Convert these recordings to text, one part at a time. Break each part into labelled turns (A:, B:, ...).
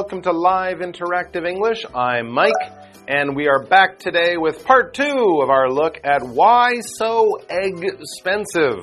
A: Welcome to Live Interactive English. I'm Mike, and we are back today with part two of our look at why so expensive,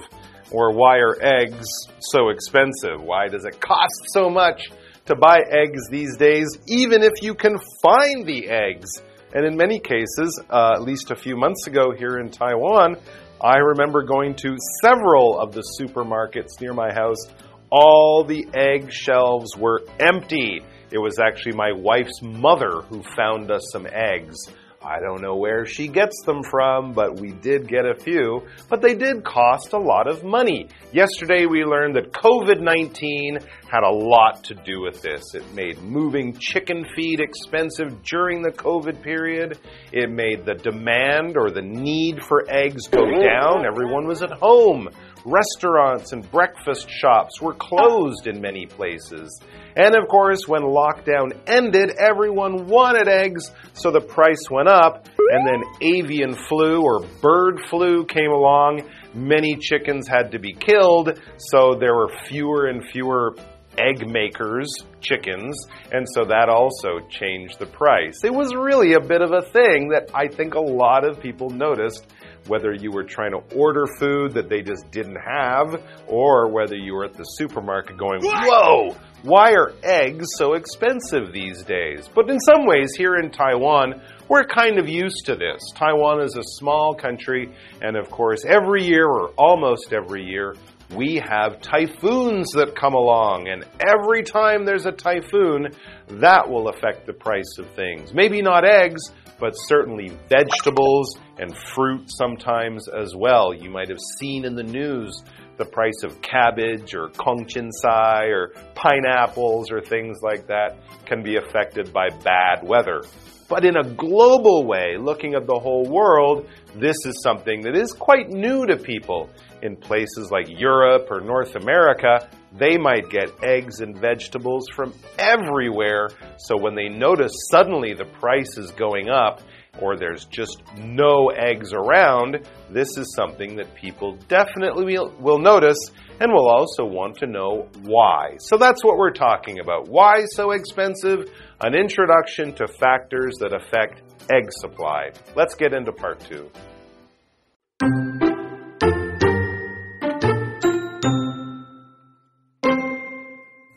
A: or why are eggs so expensive? Why does it cost so much to buy eggs these days, even if you can find the eggs? And in many cases, uh, at least a few months ago here in Taiwan, I remember going to several of the supermarkets near my house all the egg shelves were empty. It was actually my wife's mother who found us some eggs. I don't know where she gets them from, but we did get a few. But they did cost a lot of money. Yesterday we learned that COVID 19 had a lot to do with this. It made moving chicken feed expensive during the COVID period. It made the demand or the need for eggs go down. Everyone was at home. Restaurants and breakfast shops were closed in many places. And of course, when lockdown ended, everyone wanted eggs, so the price went up. And then avian flu or bird flu came along. Many chickens had to be killed, so there were fewer and fewer egg makers, chickens, and so that also changed the price. It was really a bit of a thing that I think a lot of people noticed whether you were trying to order food that they just didn't have, or whether you were at the supermarket going, Whoa, why are eggs so expensive these days? But in some ways, here in Taiwan, we're kind of used to this. Taiwan is a small country, and of course, every year, or almost every year, we have typhoons that come along, and every time there's a typhoon, that will affect the price of things. Maybe not eggs, but certainly vegetables and fruit sometimes as well. You might have seen in the news the price of cabbage or kongchinsai or pineapples or things like that can be affected by bad weather. But in a global way, looking at the whole world, this is something that is quite new to people. In places like Europe or North America, they might get eggs and vegetables from everywhere. So when they notice suddenly the price is going up, or there's just no eggs around, this is something that people definitely will, notice and will also want to know why. So that's what we're talking about. Why so expensive? An introduction to factors that affect egg supply. Let's get into part two.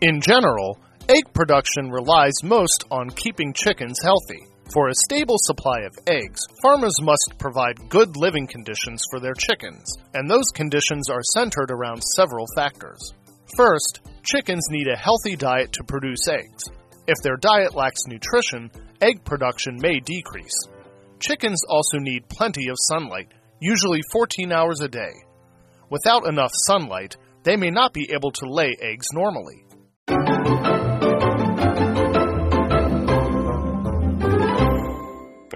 B: In general, egg production relies most on keeping chickens healthy. For a stable supply of eggs, farmers must provide good living conditions for their chickens, and those conditions are centered around several factors. First, chickens need a healthy diet to produce eggs. If their diet lacks nutrition, egg production may decrease. Chickens also need plenty of sunlight, usually 14 hours a day. Without enough sunlight, they may not be able to lay eggs normally.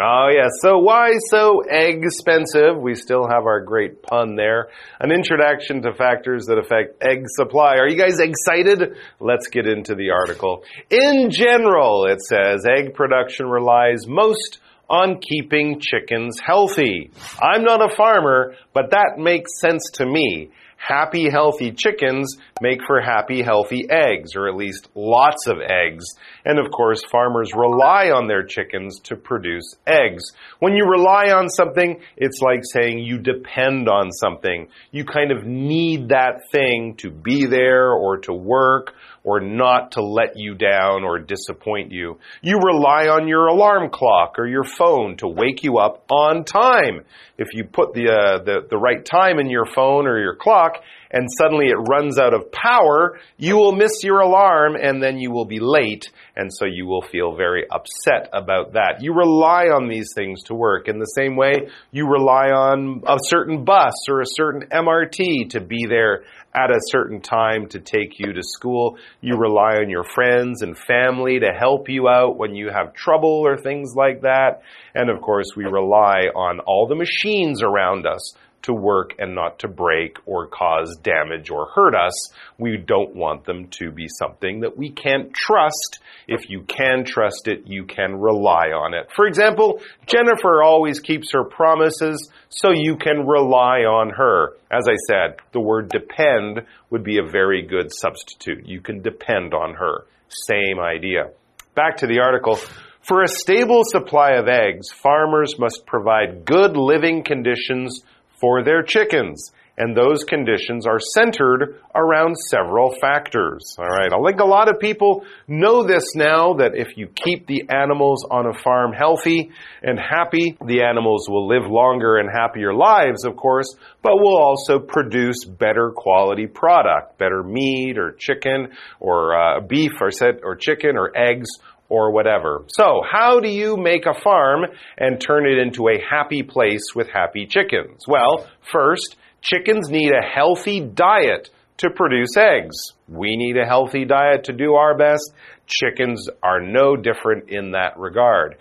A: Oh, yes. So, why so egg expensive? We still have our great pun there. An introduction to factors that affect egg supply. Are you guys excited? Let's get into the article. In general, it says egg production relies most on keeping chickens healthy. I'm not a farmer, but that makes sense to me happy, healthy chickens make for happy, healthy eggs, or at least lots of eggs. And of course, farmers rely on their chickens to produce eggs. When you rely on something, it's like saying you depend on something. You kind of need that thing to be there or to work or not to let you down or disappoint you. You rely on your alarm clock or your phone to wake you up on time. If you put the, uh, the, the right time in your phone or your clock and suddenly it runs out of power, you will miss your alarm and then you will be late. And so you will feel very upset about that. You rely on these things to work. In the same way, you rely on a certain bus or a certain MRT to be there at a certain time to take you to school. You rely on your friends and family to help you out when you have trouble or things like that. And of course, we rely on all the machines around us to work and not to break or cause damage or hurt us. We don't want them to be something that we can't trust. If you can trust it, you can rely on it. For example, Jennifer always keeps her promises, so you can rely on her. As I said, the word depend would be a very good substitute. You can depend on her. Same idea. Back to the article. For a stable supply of eggs, farmers must provide good living conditions for their chickens. And those conditions are centered around several factors. All right. I think a lot of people know this now that if you keep the animals on a farm healthy and happy, the animals will live longer and happier lives, of course, but will also produce better quality product, better meat or chicken or uh, beef or, set, or chicken or eggs or whatever. So, how do you make a farm and turn it into a happy place with happy chickens? Well, first, chickens need a healthy diet to produce eggs. We need a healthy diet to do our best. Chickens are no different in that regard.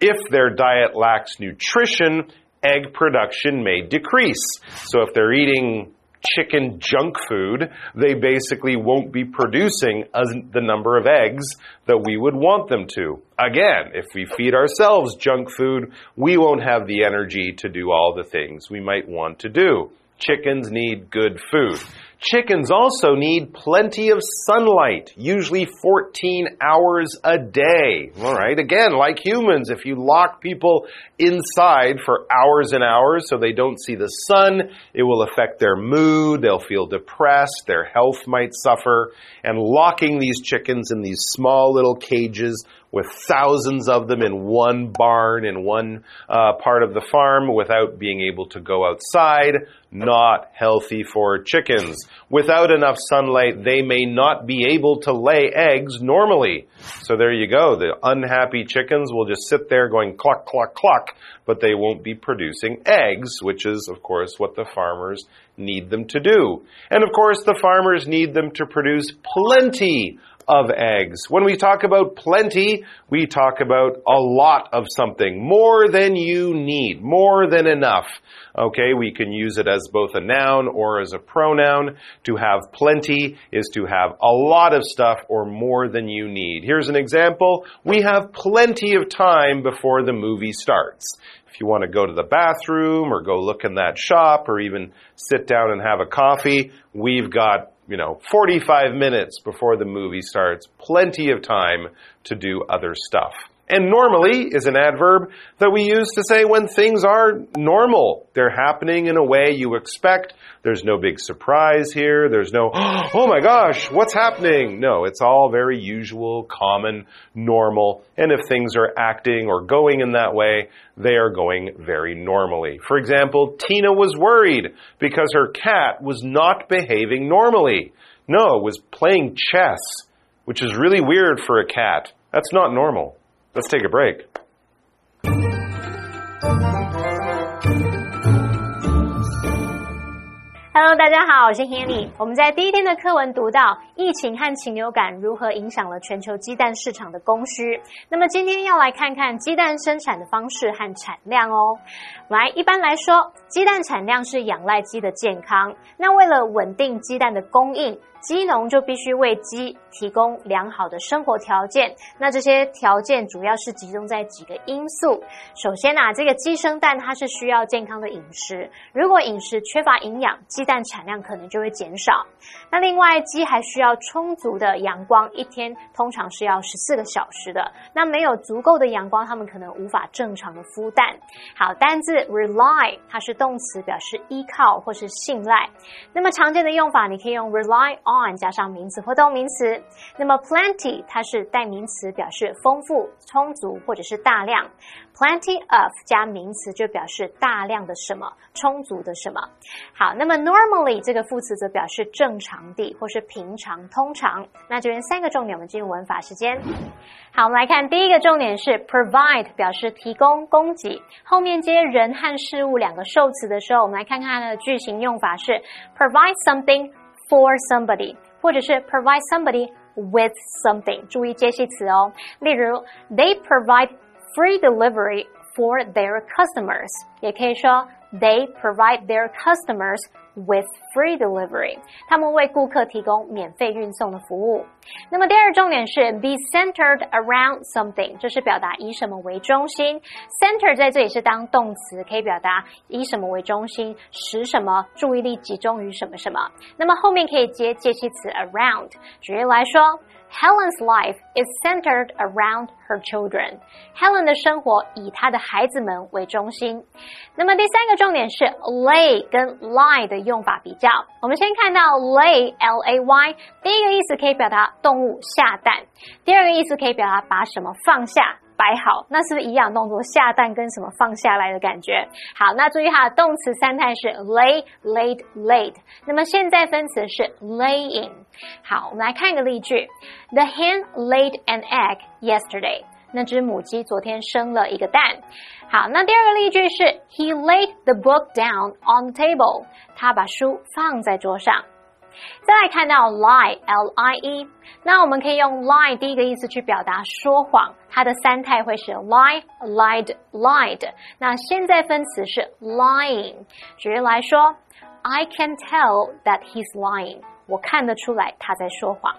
A: If their diet lacks nutrition, egg production may decrease. So if they're eating chicken junk food, they basically won't be producing the number of eggs that we would want them to. Again, if we feed ourselves junk food, we won't have the energy to do all the things we might want to do. Chickens need good food. Chickens also need plenty of sunlight, usually 14 hours a day. All right. Again, like humans, if you lock people inside for hours and hours so they don't see the sun, it will affect their mood. They'll feel depressed. Their health might suffer. And locking these chickens in these small little cages with thousands of them in one barn in one uh, part of the farm without being able to go outside. Not healthy for chickens. Without enough sunlight, they may not be able to lay eggs normally. So there you go. The unhappy chickens will just sit there going cluck, cluck, cluck, but they won't be producing eggs, which is, of course, what the farmers need them to do. And of course, the farmers need them to produce plenty of eggs. When we talk about plenty, we talk about a lot of something, more than you need, more than enough. Okay, we can use it as both a noun or as a pronoun. To have plenty is to have a lot of stuff or more than you need. Here's an example. We have plenty of time before the movie starts. If you want to go to the bathroom or go look in that shop or even sit down and have a coffee, we've got you know, 45 minutes before the movie starts, plenty of time to do other stuff. And normally is an adverb that we use to say when things are normal. They're happening in a way you expect. There's no big surprise here. There's no, oh my gosh, what's happening? No, it's all very usual, common, normal. And if things are acting or going in that way, they are going very normally. For example, Tina was worried because her cat was not behaving normally. No, it was playing chess, which is really weird for a cat. That's not normal. Let's take a break.
C: Hello，大家好，我是 Henny。我们在第一天的课文读到疫情和禽流感如何影响了全球鸡蛋市场的供需。那么今天要来看看鸡蛋生产的方式和产量哦。来，一般来说，鸡蛋产量是仰赖鸡的健康。那为了稳定鸡蛋的供应。鸡农就必须为鸡提供良好的生活条件。那这些条件主要是集中在几个因素。首先啊，这个鸡生蛋它是需要健康的饮食。如果饮食缺乏营养，鸡蛋产量可能就会减少。那另外，鸡还需要要充足的阳光，一天通常是要十四个小时的。那没有足够的阳光，它们可能无法正常的孵蛋。好，单字 rely 它是动词，表示依靠或是信赖。那么常见的用法，你可以用 rely。on 加上名词或动名词，那么 plenty 它是代名词，表示丰富、充足或者是大量。Plenty of 加名词就表示大量的什么、充足的什么。好，那么 normally 这个副词则表示正常地或是平常、通常。那这边三个重点，我们进入文法时间。好，我们来看第一个重点是 provide 表示提供、供给，后面接人和事物两个受词的时候，我们来看看它的句型用法是 provide something。for somebody，或者是 provide somebody with something。注意接系词哦。例如，They provide free delivery for their customers。也可以说 they provide their customers with free delivery，他们为顾客提供免费运送的服务。那么第二重点是 be centered around something，这是表达以什么为中心。center 在这里是当动词，可以表达以什么为中心，使什么注意力集中于什么什么。那么后面可以接介系词 around。举例来说。Helen's life is centered around her children. Helen 的生活以她的孩子们为中心。那么第三个重点是 lay 跟 lie 的用法比较。我们先看到 lay l a y，第一个意思可以表达动物下蛋，第二个意思可以表达把什么放下。摆好，那是不是一样动作？下蛋跟什么放下来的感觉？好，那注意哈动词三态是 lay、laid、laid。那么现在分词是 laying。好，我们来看一个例句：The hen laid an egg yesterday。那只母鸡昨天生了一个蛋。好，那第二个例句是 He laid the book down on the table。他把书放在桌上。再来看到 lie l i e，那我们可以用 lie 第一个意思去表达说谎，它的三态会是 lie lied lied。那现在分词是 lying。举例来说，I can tell that he's lying。我看得出来他在说谎。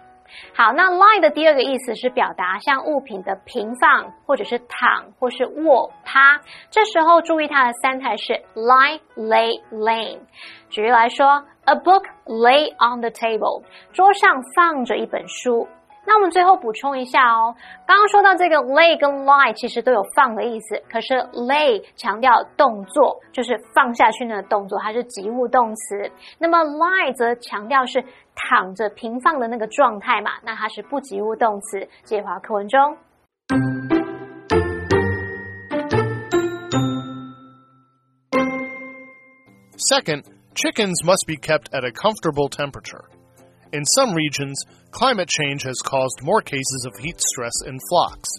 C: 好，那 lie 的第二个意思是表达像物品的平放，或者是躺，或是卧趴。这时候注意它的三态是 lie lay lain。举例来说，A book lay on the table，桌上放着一本书。那我们最后补充一下哦，刚刚说到这个 lay 跟 lie 其实都有放的意思，可是 lay 强调动作，就是放下去那个动作，它是及物动词。那么 lie 则强调是躺着平放的那个状态嘛，那它是不及物动词。接华课文中。
B: Second, chickens must be kept at a comfortable temperature. In some regions, climate change has caused more cases of heat stress in flocks.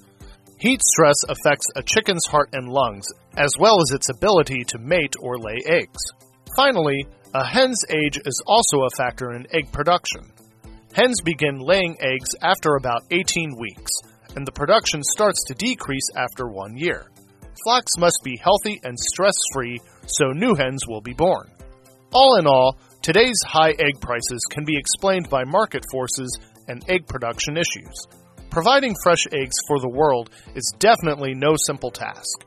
B: Heat stress affects a chicken's heart and lungs, as well as its ability to mate or lay eggs. Finally, a hen's age is also a factor in egg production. Hens begin laying eggs after about 18 weeks, and the production starts to decrease after one year. Flocks must be healthy and stress free so new hens will be born. All in all, Today's high egg prices can be explained by market forces and egg production issues. Providing fresh eggs for the world is definitely no simple task.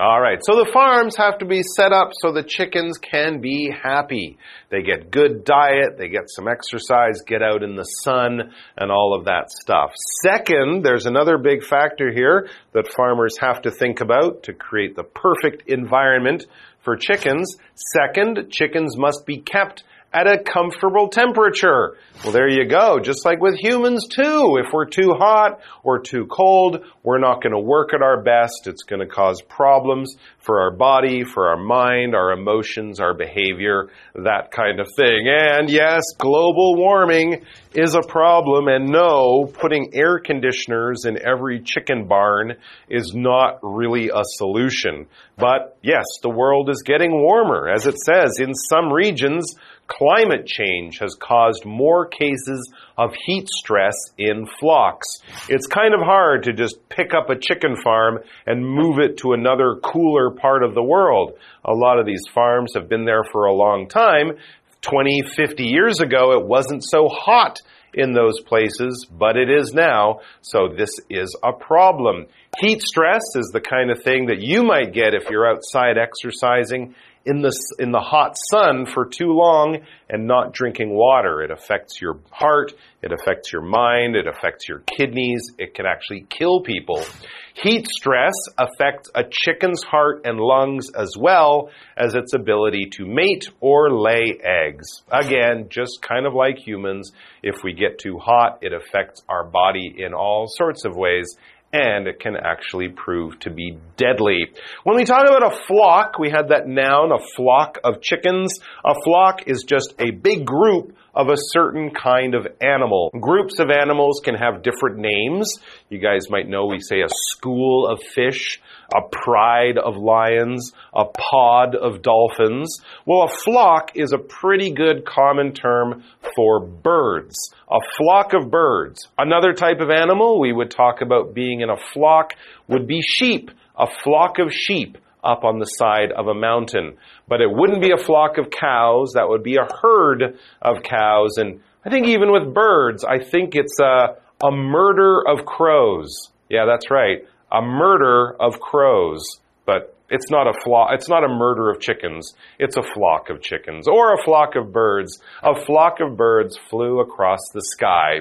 A: All right, so the farms have to be set up so the chickens can be happy. They get good diet, they get some exercise, get out in the sun, and all of that stuff. Second, there's another big factor here that farmers have to think about to create the perfect environment for chickens. Second, chickens must be kept at a comfortable temperature. Well, there you go. Just like with humans too. If we're too hot or too cold, we're not going to work at our best. It's going to cause problems for our body, for our mind, our emotions, our behavior, that kind of thing. And yes, global warming is a problem. And no, putting air conditioners in every chicken barn is not really a solution. But yes, the world is getting warmer. As it says, in some regions, climate change has caused more cases of heat stress in flocks. It's kind of hard to just pick up a chicken farm and move it to another cooler part of the world. A lot of these farms have been there for a long time. 20, 50 years ago, it wasn't so hot in those places, but it is now, so this is a problem. Heat stress is the kind of thing that you might get if you're outside exercising in the, in the hot sun for too long and not drinking water. It affects your heart, it affects your mind, it affects your kidneys, it can actually kill people. Heat stress affects a chicken's heart and lungs as well as its ability to mate or lay eggs. Again, just kind of like humans, if we get too hot, it affects our body in all sorts of ways and it can actually prove to be deadly. When we talk about a flock, we had that noun, a flock of chickens. A flock is just a big group of a certain kind of animal. Groups of animals can have different names. You guys might know we say a school of fish, a pride of lions, a pod of dolphins. Well, a flock is a pretty good common term for birds. A flock of birds. Another type of animal we would talk about being in a flock would be sheep. A flock of sheep up on the side of a mountain. But it wouldn't be a flock of cows, that would be a herd of cows. And I think even with birds, I think it's a, a murder of crows. Yeah, that's right. A murder of crows. But it's not a flock, it's not a murder of chickens. It's a flock of chickens or a flock of birds. A flock of birds flew across the sky.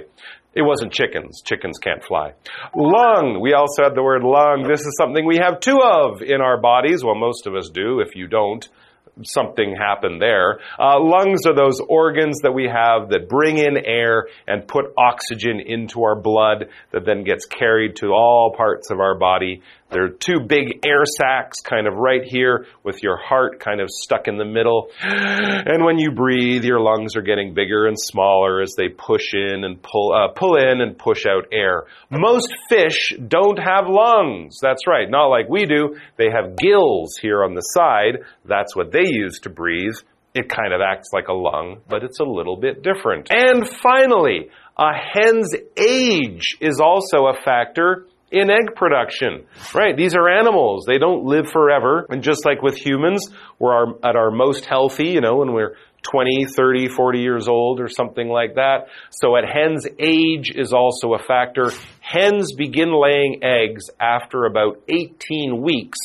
A: It wasn't chickens. Chickens can't fly. Lung. We also had the word lung. This is something we have two of in our bodies. Well, most of us do. If you don't, something happened there. Uh, lungs are those organs that we have that bring in air and put oxygen into our blood that then gets carried to all parts of our body. There are two big air sacs kind of right here with your heart kind of stuck in the middle. And when you breathe, your lungs are getting bigger and smaller as they push in and pull, uh, pull in and push out air. Most fish don't have lungs. That's right. Not like we do. They have gills here on the side. That's what they use to breathe. It kind of acts like a lung, but it's a little bit different. And finally, a hen's age is also a factor in egg production, right? These are animals. They don't live forever. And just like with humans, we're our, at our most healthy, you know, when we're 20, 30, 40 years old or something like that. So at hens, age is also a factor. Hens begin laying eggs after about 18 weeks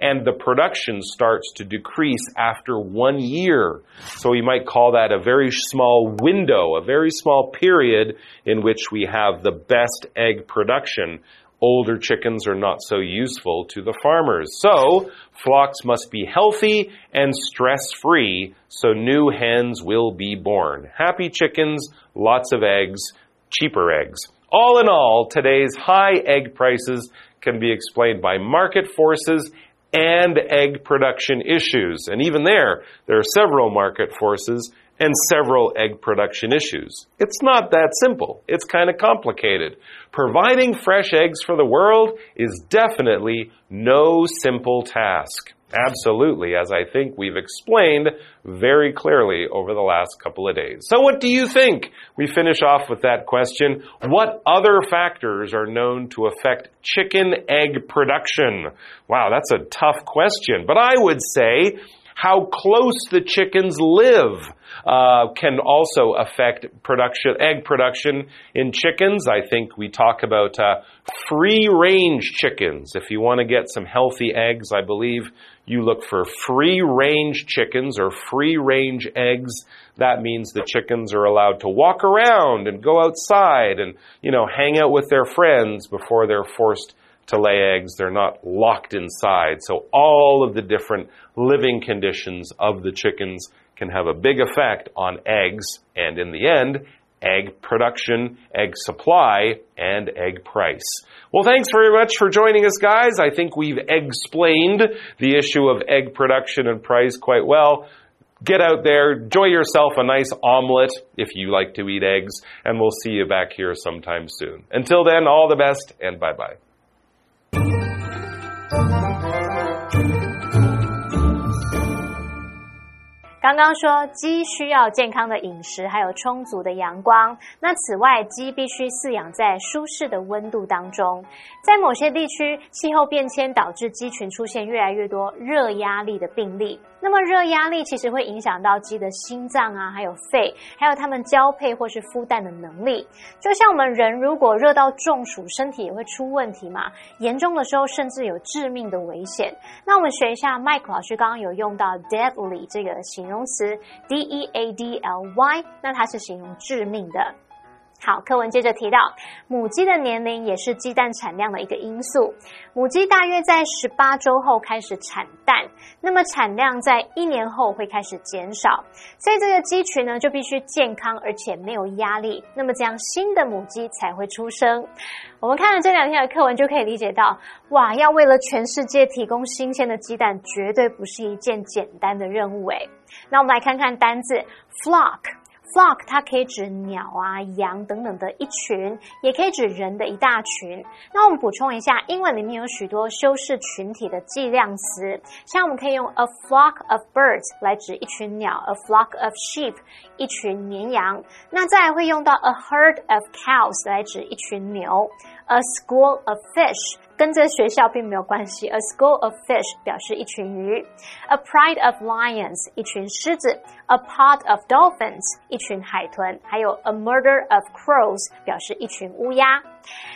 A: and the production starts to decrease after one year. So we might call that a very small window, a very small period in which we have the best egg production older chickens are not so useful to the farmers. So, flocks must be healthy and stress free so new hens will be born. Happy chickens, lots of eggs, cheaper eggs. All in all, today's high egg prices can be explained by market forces and egg production issues. And even there, there are several market forces and several egg production issues. It's not that simple. It's kind of complicated. Providing fresh eggs for the world is definitely no simple task. Absolutely, as I think we've explained very clearly over the last couple of days. So what do you think? We finish off with that question. What other factors are known to affect chicken egg production? Wow, that's a tough question, but I would say how close the chickens live uh, can also affect production, egg production in chickens. I think we talk about uh, free range chickens. If you want to get some healthy eggs, I believe you look for free range chickens or free range eggs. That means the chickens are allowed to walk around and go outside and, you know, hang out with their friends before they're forced to lay eggs. They're not locked inside. So all of the different living conditions of the chickens can have a big effect on eggs and in the end, egg production, egg supply, and egg price. Well, thanks very much for joining us, guys. I think we've explained the issue of egg production and price quite well. Get out there, enjoy yourself a nice omelet if you like to eat eggs, and we'll see you back here sometime soon. Until then, all the best and bye bye.
C: 刚刚说鸡需要健康的饮食，还有充足的阳光。那此外，鸡必须饲养在舒适的温度当中。在某些地区，气候变迁导致鸡群出现越来越多热压力的病例。那么热压力其实会影响到鸡的心脏啊，还有肺，还有它们交配或是孵蛋的能力。就像我们人如果热到中暑，身体也会出问题嘛。严重的时候甚至有致命的危险。那我们学一下，Mike 老师刚刚有用到 deadly 这个形容词，D E A D L Y，那它是形容致命的。好，课文接着提到，母鸡的年龄也是鸡蛋产量的一个因素。母鸡大约在十八周后开始产蛋，那么产量在一年后会开始减少，所以这个鸡群呢就必须健康而且没有压力，那么这样新的母鸡才会出生。我们看了这两天的课文就可以理解到，哇，要为了全世界提供新鲜的鸡蛋，绝对不是一件简单的任务诶。那我们来看看单字 flock。Flock 它可以指鸟啊、羊等等的一群，也可以指人的一大群。那我们补充一下，英文里面有许多修饰群体的计量词，像我们可以用 a flock of birds 来指一群鸟，a flock of sheep 一群绵羊。那再会用到 a herd of cows 来指一群牛，a school of fish。跟这学校并没有关系。A school of fish 表示一群鱼，a pride of lions 一群狮子，a pod of dolphins 一群海豚，还有 a murder of crows 表示一群乌鸦。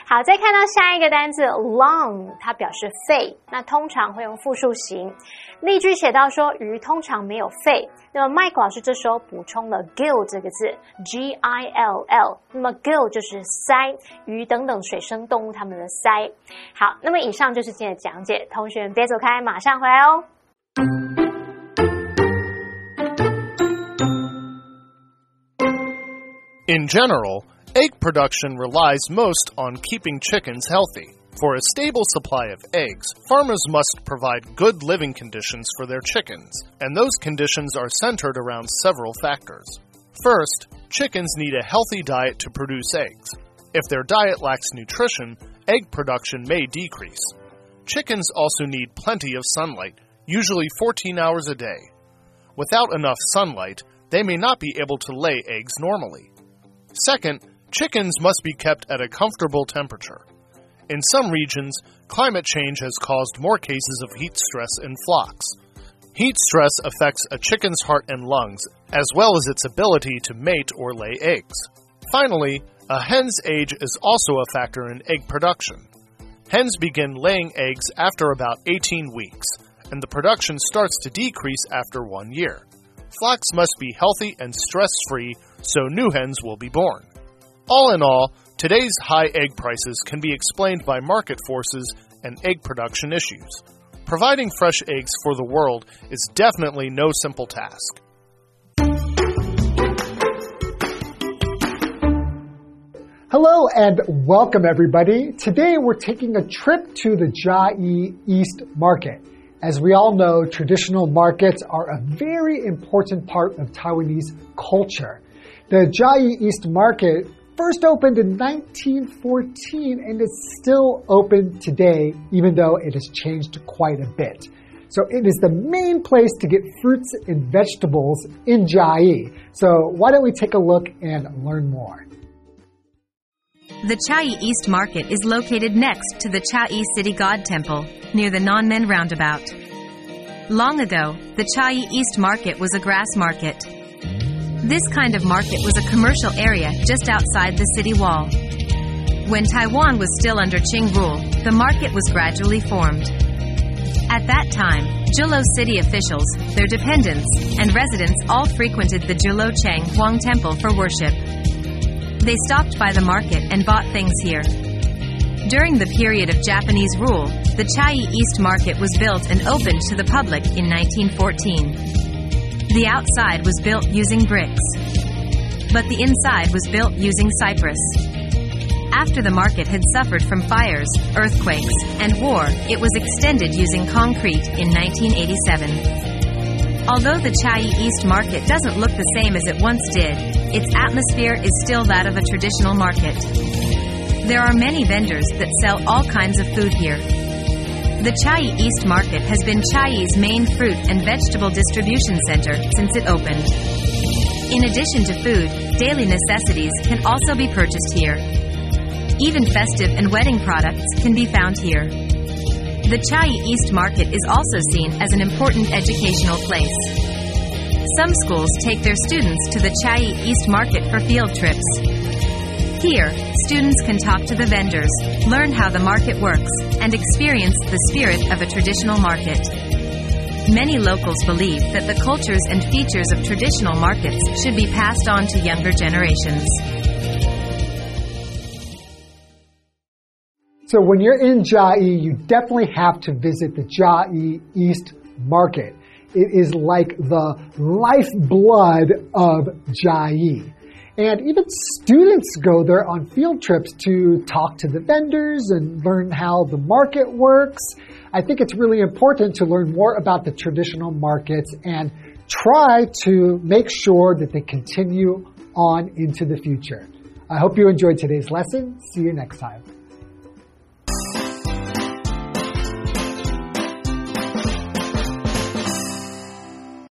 C: 好，再看到下一个单词 lung，它表示肺，那通常会用复数形。例句写到说鱼通常没有肺，那么 Mike 老师这时候补充了 gill 这个字，G I L L，那么 gill 就是鳃，鱼等等水生动物它们的鳃。好，那么以上就是今天的讲解，同学们别走开，马上回来哦。
B: In general, egg production relies most on keeping chickens healthy. For a stable supply of eggs, farmers must provide good living conditions for their chickens, and those conditions are centered around several factors. First, chickens need a healthy diet to produce eggs. If their diet lacks nutrition, egg production may decrease. Chickens also need plenty of sunlight, usually 14 hours a day. Without enough sunlight, they may not be able to lay eggs normally. Second, chickens must be kept at a comfortable temperature. In some regions, climate change has caused more cases of heat stress in flocks. Heat stress affects a chicken's heart and lungs, as well as its ability to mate or lay eggs. Finally, a hen's age is also a factor in egg production. Hens begin laying eggs after about 18 weeks, and the production starts to decrease after one year. Flocks must be healthy and stress free so new hens will be born. All in all, Today's high egg prices can be explained by market forces and egg production issues. Providing fresh eggs for the world is definitely no simple task.
D: Hello and welcome everybody. Today we're taking a trip to the Chiayi East Market. As we all know, traditional markets are a very important part of Taiwanese culture. The Chiayi East Market first opened in 1914 and it's still open today, even though it has changed quite a bit. So it is the main place to get fruits and vegetables in Chiayi. So why don't we take a look and learn more?
E: The Chiayi East Market is located next to the Chiayi City God Temple, near the Nanmen Roundabout. Long ago, the Chiayi East Market was a grass market. This kind of market was a commercial area just outside the city wall. When Taiwan was still under Qing rule, the market was gradually formed. At that time, Zhuluo city officials, their dependents, and residents all frequented the Zhuluo Cheng Huang Temple for worship. They stopped by the market and bought things here. During the period of Japanese rule, the Chiayi East Market was built and opened to the public in 1914. The outside was built using bricks, but the inside was built using cypress. After the market had suffered from fires, earthquakes, and war, it was extended using concrete in 1987. Although the Chiayi East Market doesn't look the same as it once did, its atmosphere is still that of a traditional market. There are many vendors that sell all kinds of food here. The Chiayi East Market has been Chiayi's main fruit and vegetable distribution center since it opened. In addition to food, daily necessities can also be purchased here. Even festive and wedding products can be found here. The Chiayi East Market is also seen as an important educational place. Some schools take their students to the Chiayi East Market for field trips. Here, students can talk to the vendors, learn how the market works, and experience the spirit of a traditional market. Many locals believe that the cultures and features of traditional markets should be passed on to younger generations.
D: So when you're in Chiayi, you definitely have to visit the Chiayi East Market. It is like the lifeblood of Chiayi. And even students go there on field trips to talk to the vendors and learn how the market works. I think it's really important to learn more about the traditional markets and try to make sure that they continue on into the future. I hope you enjoyed today's lesson. See you next time.